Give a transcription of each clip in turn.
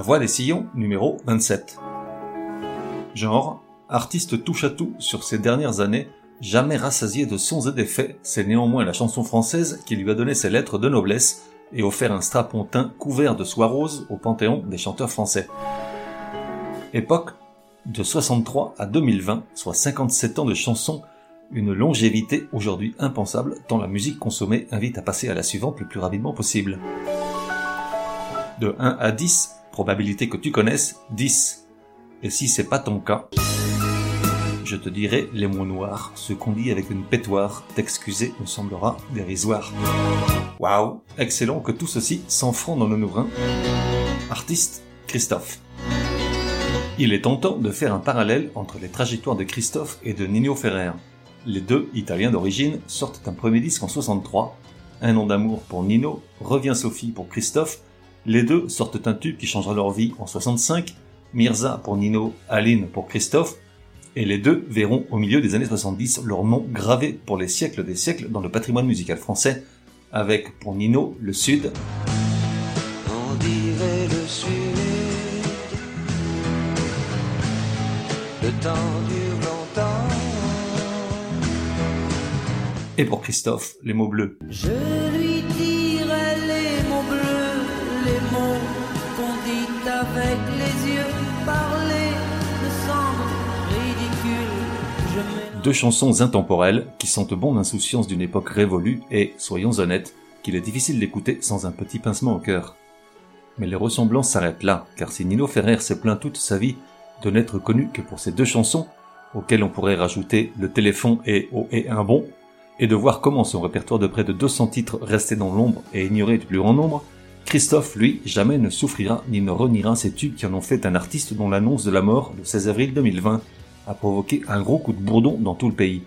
La voix des sillons, numéro 27. Genre, artiste touche à tout sur ces dernières années, jamais rassasié de sons et d'effets, c'est néanmoins la chanson française qui lui a donné ses lettres de noblesse et offert un strapontin couvert de soie rose au panthéon des chanteurs français. Époque de 63 à 2020, soit 57 ans de chansons, une longévité aujourd'hui impensable tant la musique consommée invite à passer à la suivante le plus rapidement possible. De 1 à 10, probabilité que tu connaisses 10. Et si c'est pas ton cas, je te dirai les mots noirs, ce qu'on dit avec une pétoire, t'excuser me semblera dérisoire. Waouh, excellent que tout ceci s'enfronte dans le nouvrin. Artiste, Christophe. Il est tentant de faire un parallèle entre les trajectoires de Christophe et de Nino Ferrer. Les deux, italiens d'origine, sortent un premier disque en 63, Un nom d'amour pour Nino, Revient Sophie pour Christophe, les deux sortent un tube qui changera leur vie en 65, Mirza pour Nino, Aline pour Christophe, et les deux verront au milieu des années 70 leur nom gravé pour les siècles des siècles dans le patrimoine musical français, avec pour Nino le Sud. On dirait le Sud. Le temps dure longtemps. Et pour Christophe, les mots bleus. Je Deux chansons intemporelles qui sentent bon l'insouciance d'une époque révolue et, soyons honnêtes, qu'il est difficile d'écouter sans un petit pincement au cœur. Mais les ressemblances s'arrêtent là, car si Nino Ferrer s'est plaint toute sa vie de n'être connu que pour ces deux chansons, auxquelles on pourrait rajouter Le téléphone et Oh et un bon, et de voir comment son répertoire de près de 200 titres restait dans l'ombre et ignoré du plus grand nombre, Christophe, lui, jamais ne souffrira ni ne reniera ces tubes qui en ont fait un artiste dont l'annonce de la mort, le 16 avril 2020, a provoqué un gros coup de bourdon dans tout le pays.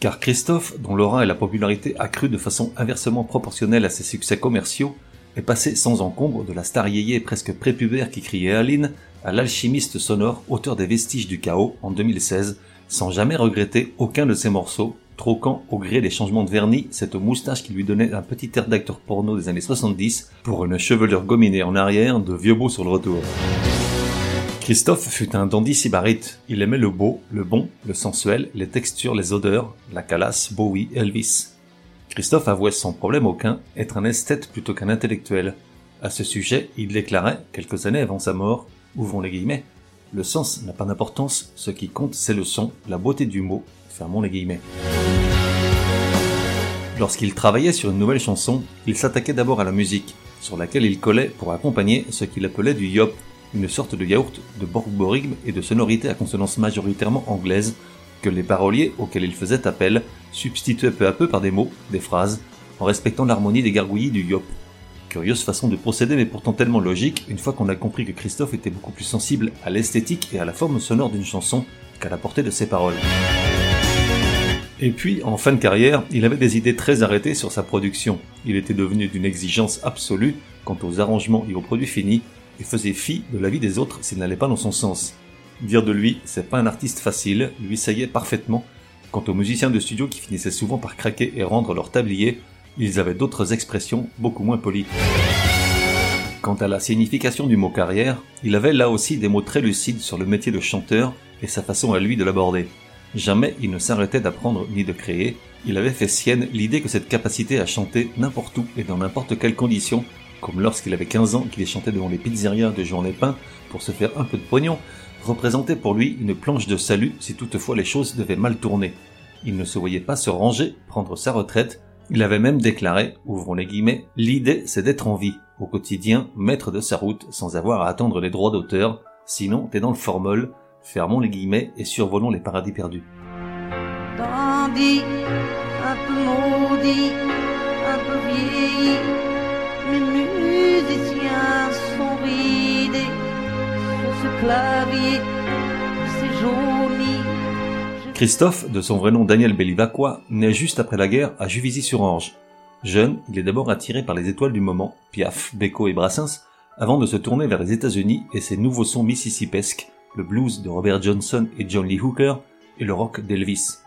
Car Christophe, dont l'aura et la popularité accrue de façon inversement proportionnelle à ses succès commerciaux, est passé sans encombre de la star yéyé presque prépubère qui criait Aline à l'alchimiste sonore auteur des Vestiges du chaos en 2016, sans jamais regretter aucun de ses morceaux, troquant au gré des changements de vernis cette moustache qui lui donnait un petit air d'acteur porno des années 70 pour une chevelure gominée en arrière de vieux beau sur le retour. Christophe fut un dandy sybarite. Il aimait le beau, le bon, le sensuel, les textures, les odeurs, la calasse, Bowie, Elvis. Christophe avouait sans problème aucun être un esthète plutôt qu'un intellectuel. À ce sujet, il déclarait, quelques années avant sa mort, ouvrons les guillemets, le sens n'a pas d'importance, ce qui compte c'est le son, la beauté du mot, fermons les guillemets. Lorsqu'il travaillait sur une nouvelle chanson, il s'attaquait d'abord à la musique, sur laquelle il collait pour accompagner ce qu'il appelait du yop, une sorte de yaourt de borborigme et de sonorité à consonance majoritairement anglaise, que les paroliers auxquels il faisait appel substituaient peu à peu par des mots, des phrases, en respectant l'harmonie des gargouillis du yop. Curieuse façon de procéder mais pourtant tellement logique une fois qu'on a compris que Christophe était beaucoup plus sensible à l'esthétique et à la forme sonore d'une chanson qu'à la portée de ses paroles. Et puis, en fin de carrière, il avait des idées très arrêtées sur sa production. Il était devenu d'une exigence absolue quant aux arrangements et aux produits finis, et faisait fi de l'avis des autres s'il n'allait pas dans son sens. Dire de lui, c'est pas un artiste facile, lui saillait parfaitement. Quant aux musiciens de studio qui finissaient souvent par craquer et rendre leur tablier, ils avaient d'autres expressions beaucoup moins polies. Quant à la signification du mot carrière, il avait là aussi des mots très lucides sur le métier de chanteur et sa façon à lui de l'aborder. Jamais il ne s'arrêtait d'apprendre ni de créer, il avait fait sienne l'idée que cette capacité à chanter n'importe où et dans n'importe quelle condition, comme lorsqu'il avait 15 ans qu'il chantait devant les pizzerias de Jean Lépin pour se faire un peu de pognon, représentait pour lui une planche de salut si toutefois les choses devaient mal tourner. Il ne se voyait pas se ranger, prendre sa retraite, il avait même déclaré, ouvrons les guillemets, l'idée c'est d'être en vie, au quotidien, maître de sa route, sans avoir à attendre les droits d'auteur, sinon t'es dans le formol, fermons les guillemets et survolons les paradis perdus. un peu maudit, un peu vieilli. Musiciens sont ridés sur ce clavier, c'est Christophe, de son vrai nom Daniel Belivacqua, naît juste après la guerre à Juvisy-sur-Orge. Jeune, il est d'abord attiré par les étoiles du moment, Piaf, Beko et Brassens, avant de se tourner vers les États-Unis et ses nouveaux sons mississippesques, le blues de Robert Johnson et John Lee Hooker et le rock d'Elvis.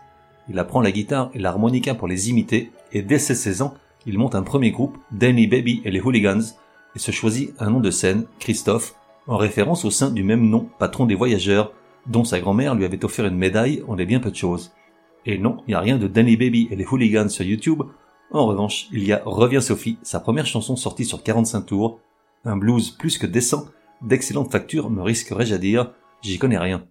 Il apprend la guitare et l'harmonica pour les imiter et dès ses 16 ans, il monte un premier groupe, Danny Baby et les Hooligans, et se choisit un nom de scène, Christophe, en référence au sein du même nom, patron des voyageurs, dont sa grand-mère lui avait offert une médaille en est bien peu de choses. Et non, il n'y a rien de Danny Baby et les Hooligans sur YouTube. En revanche, il y a Reviens Sophie, sa première chanson sortie sur 45 tours, un blues plus que décent, d'excellente facture, me risquerais-je à dire, j'y connais rien.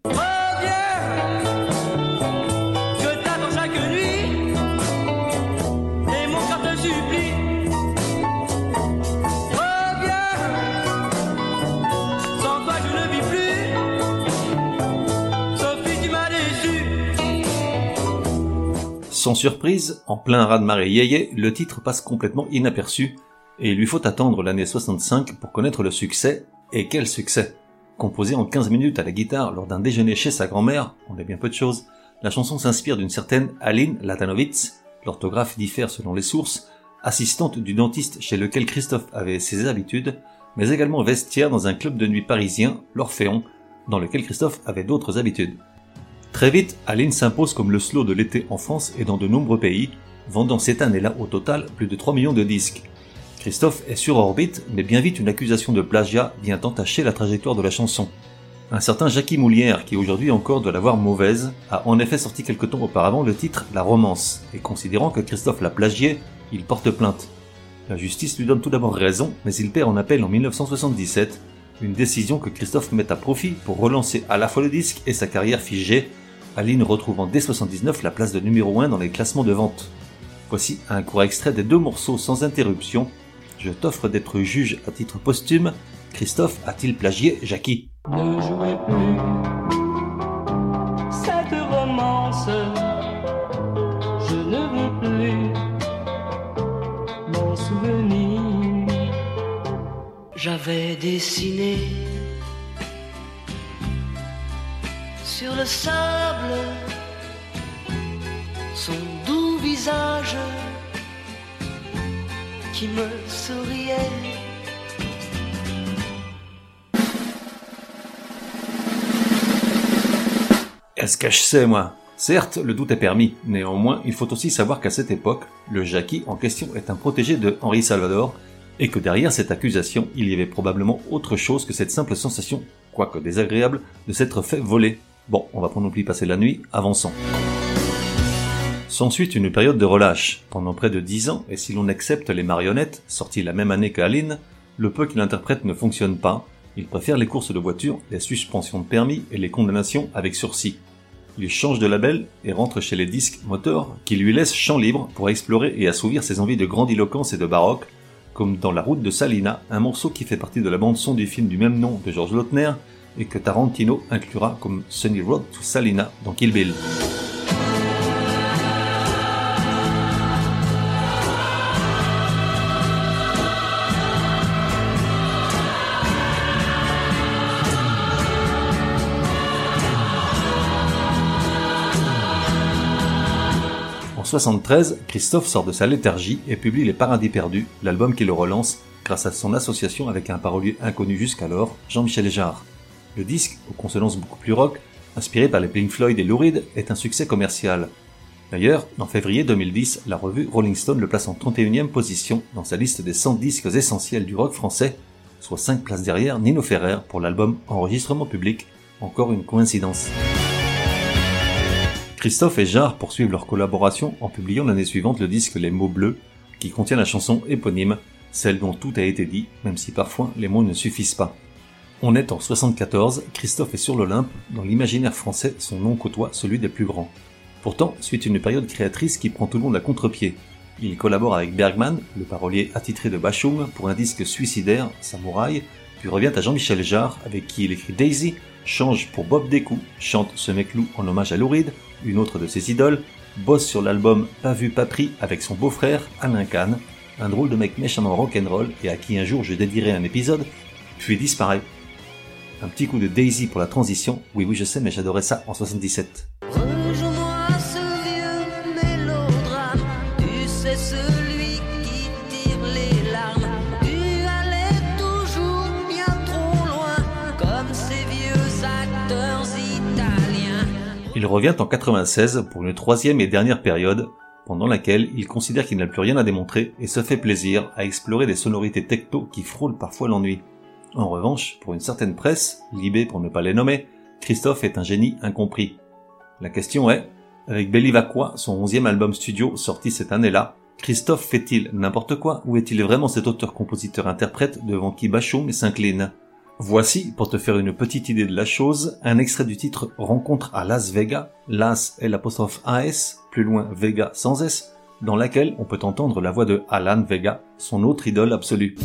Sans surprise, en plein raz-de-marée yéyé, le titre passe complètement inaperçu, et il lui faut attendre l'année 65 pour connaître le succès, et quel succès! Composé en 15 minutes à la guitare lors d'un déjeuner chez sa grand-mère, on est bien peu de choses, la chanson s'inspire d'une certaine Aline Latanovitz, l'orthographe diffère selon les sources, assistante du dentiste chez lequel Christophe avait ses habitudes, mais également vestiaire dans un club de nuit parisien, l'Orphéon, dans lequel Christophe avait d'autres habitudes. Très vite, Aline s'impose comme le slow de l'été en France et dans de nombreux pays, vendant cette année-là au total plus de 3 millions de disques. Christophe est sur orbite, mais bien vite une accusation de plagiat vient entacher la trajectoire de la chanson. Un certain Jackie Moulière, qui aujourd'hui encore doit la voir mauvaise, a en effet sorti quelque temps auparavant le titre La Romance, et considérant que Christophe l'a plagié, il porte plainte. La justice lui donne tout d'abord raison, mais il perd en appel en 1977, une décision que Christophe met à profit pour relancer à la fois le disque et sa carrière figée, Aline retrouvant dès 79 la place de numéro 1 dans les classements de vente. Voici un court extrait des deux morceaux sans interruption. Je t'offre d'être juge à titre posthume. Christophe a-t-il plagié Jackie? Ne jouez plus cette romance. Je ne veux plus m'en souvenir. J'avais dessiné sur le sable son doux visage qui me souriait. Est-ce que je sais, moi? Certes, le doute est permis. Néanmoins, il faut aussi savoir qu'à cette époque, le Jackie en question est un protégé de Henri Salvador, et que derrière cette accusation, il y avait probablement autre chose que cette simple sensation, quoique désagréable, de s'être fait voler. Bon, on va pas non plus passer la nuit, avançons. S'ensuit une période de relâche. Pendant près de dix ans, et si l'on accepte les marionnettes, sorties la même année qu'Aline, le peu qu'il interprète ne fonctionne pas. Il préfère les courses de voiture, les suspensions de permis et les condamnations avec sursis. Il change de label et rentre chez les disques moteurs qui lui laissent champ libre pour explorer et assouvir ses envies de grandiloquence et de baroque, comme dans La route de Salina, un morceau qui fait partie de la bande son du film du même nom de George Lautner et que Tarantino inclura comme Sunny Road to Salina dans Kill Bill. En 73, Christophe sort de sa léthargie et publie Les Paradis Perdus, l'album qui le relance grâce à son association avec un parolier inconnu jusqu'alors, Jean-Michel Jarre. Le disque, aux consonances beaucoup plus rock, inspiré par les Pink Floyd et Lou Reed, est un succès commercial. D'ailleurs, en février 2010, la revue Rolling Stone le place en 31e position dans sa liste des 100 disques essentiels du rock français, soit 5 places derrière Nino Ferrer pour l'album Enregistrement public, encore une coïncidence. Christophe et Jarre poursuivent leur collaboration en publiant l'année suivante le disque Les mots bleus, qui contient la chanson éponyme, celle dont tout a été dit, même si parfois les mots ne suffisent pas. On est en 74, Christophe est sur l'Olympe, dans l'imaginaire français son nom côtoie celui des plus grands. Pourtant, suite une période créatrice qui prend tout le monde à contre-pied. Il collabore avec Bergman, le parolier attitré de Bachung, pour un disque suicidaire, Samouraï, puis revient à Jean-Michel Jarre, avec qui il écrit Daisy, change pour Bob Décou, chante Ce mec loup en hommage à Lou Reed, une autre de ses idoles, bosse sur l'album Pas vu pas pris avec son beau-frère Alain Kahn, un drôle de mec méchamment rock'n'roll et à qui un jour je dédierai un épisode, puis disparaît. Un petit coup de Daisy pour la transition, oui oui je sais mais j'adorais ça en 77. Rejoins-moi ce vieux mélodrame. Tu sais, celui qui tire les larmes. Tu allais toujours bien trop loin, comme ces vieux acteurs italiens. Il revient en 96 pour une troisième et dernière période, pendant laquelle il considère qu'il n'a plus rien à démontrer et se fait plaisir à explorer des sonorités techno qui frôlent parfois l'ennui. En revanche, pour une certaine presse, Libé pour ne pas les nommer, Christophe est un génie incompris. La question est, avec Belivacqua, son onzième album studio sorti cette année-là, Christophe fait-il n'importe quoi ou est-il vraiment cet auteur-compositeur-interprète devant qui Bachung s'incline? Voici, pour te faire une petite idée de la chose, un extrait du titre Rencontre à Las Vegas, Las est l'apostrophe AS, plus loin Vega sans S, dans laquelle on peut entendre la voix de Alan Vega, son autre idole absolue.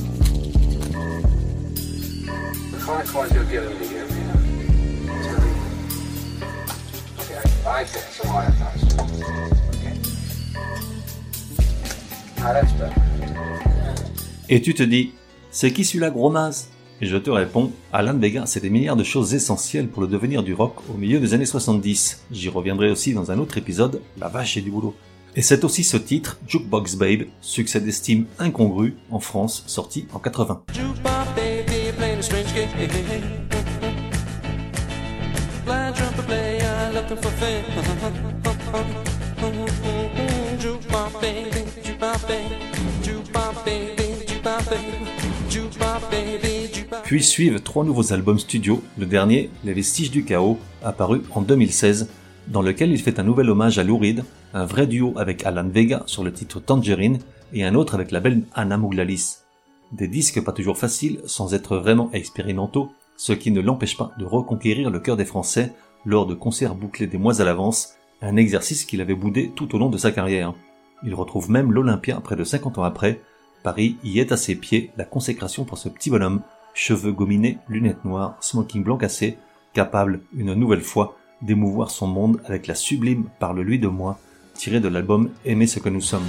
Et tu te dis, c'est qui celui-là gros naze Et je te réponds, Alan Vega, c'est des milliards de choses essentielles pour le devenir du rock au milieu des années 70. J'y reviendrai aussi dans un autre épisode, la vache et du boulot. Et c'est aussi ce titre, Jukebox Babe, succès d'estime incongru en France, sorti en 80. Jukebox Puis suivent trois nouveaux albums studio, le dernier, Les Vestiges du Chaos, apparu en 2016, dans lequel il fait un nouvel hommage à Lou Reed, un vrai duo avec Alan Vega sur le titre Tangerine et un autre avec la belle Anna Mouglalis. Des disques pas toujours faciles, sans être vraiment expérimentaux, ce qui ne l'empêche pas de reconquérir le cœur des Français lors de concerts bouclés des mois à l'avance, un exercice qu'il avait boudé tout au long de sa carrière. Il retrouve même l'Olympia près de 50 ans après. Paris y est à ses pieds la consécration pour ce petit bonhomme, cheveux gominés, lunettes noires, smoking blanc cassé, capable, une nouvelle fois, d'émouvoir son monde avec la sublime Parle-lui de moi, tirée de l'album Aimer ce que nous sommes.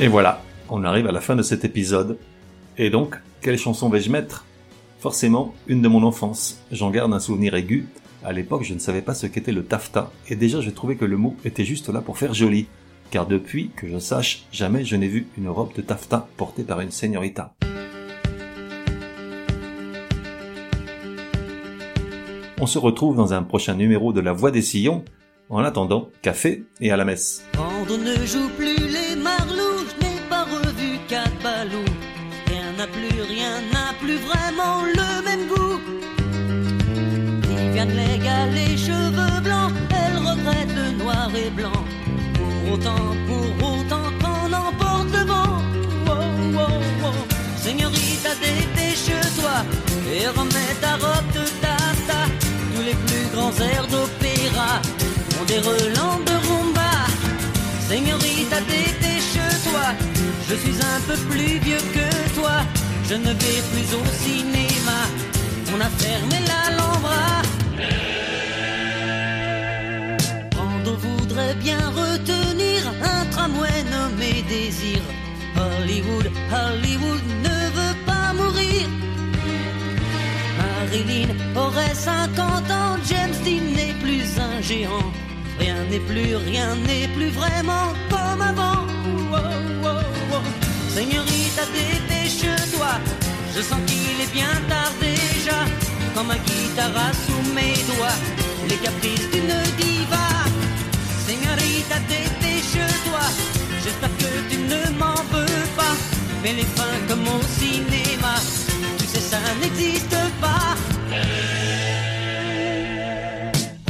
Et voilà, on arrive à la fin de cet épisode. Et donc, quelle chanson vais-je mettre? Forcément, une de mon enfance. J'en garde un souvenir aigu. À l'époque, je ne savais pas ce qu'était le taffetas, et déjà je trouvais que le mot était juste là pour faire joli. Car depuis, que je sache, jamais je n'ai vu une robe de taffetas portée par une señorita. On se retrouve dans un prochain numéro de La Voix des Sillons. En attendant, café et à la messe. Autant, pour autant qu'on emporte le vent. Wow, wow, wow. Señorita, dépêche-toi et remets ta robe de tata. Tous les plus grands airs d'opéra ont des relents de rumba. Señorita, dépêche-toi. Je suis un peu plus vieux que toi. Je ne vais plus au cinéma. On a fermé l'Alhambra. Brando voudrait bien retenir un tramway nommé Désir. Hollywood, Hollywood ne veut pas mourir. Marilyn aurait 50 ans, James Dean n'est plus un géant. Rien n'est plus, rien n'est plus vraiment comme avant. Wow, wow, wow. Señorita, dépêche-toi. Je sens qu'il est bien tard déjà. Quand ma guitare sous mes doigts, les caprices d'une Señorita, dépêche-toi. J'espère que tu ne m'en veux pas. Mais les fins comme au cinéma, tu sais, ça n'existe pas.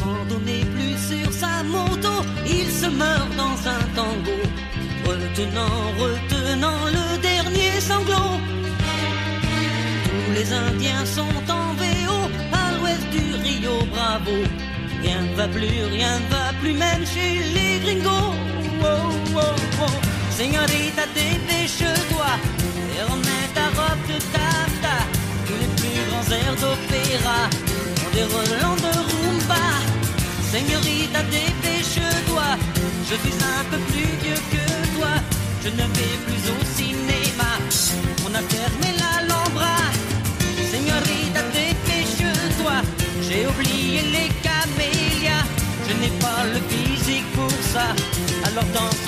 Quand plus sur sa moto, il se meurt dans un tango. Retenant, retenant le dernier sanglot. Les Indiens sont en plus, rien ne va plus, même chez les gringos. Oh, oh, oh. Dépêche-toi et remets ta robe de taffetas. Tous les plus grands airs d'opéra ont des relents de rumba. Señorita, dépêche-toi, je suis un peu plus vieux que toi. Je ne vais plus au cinéma, on a fermé l'importance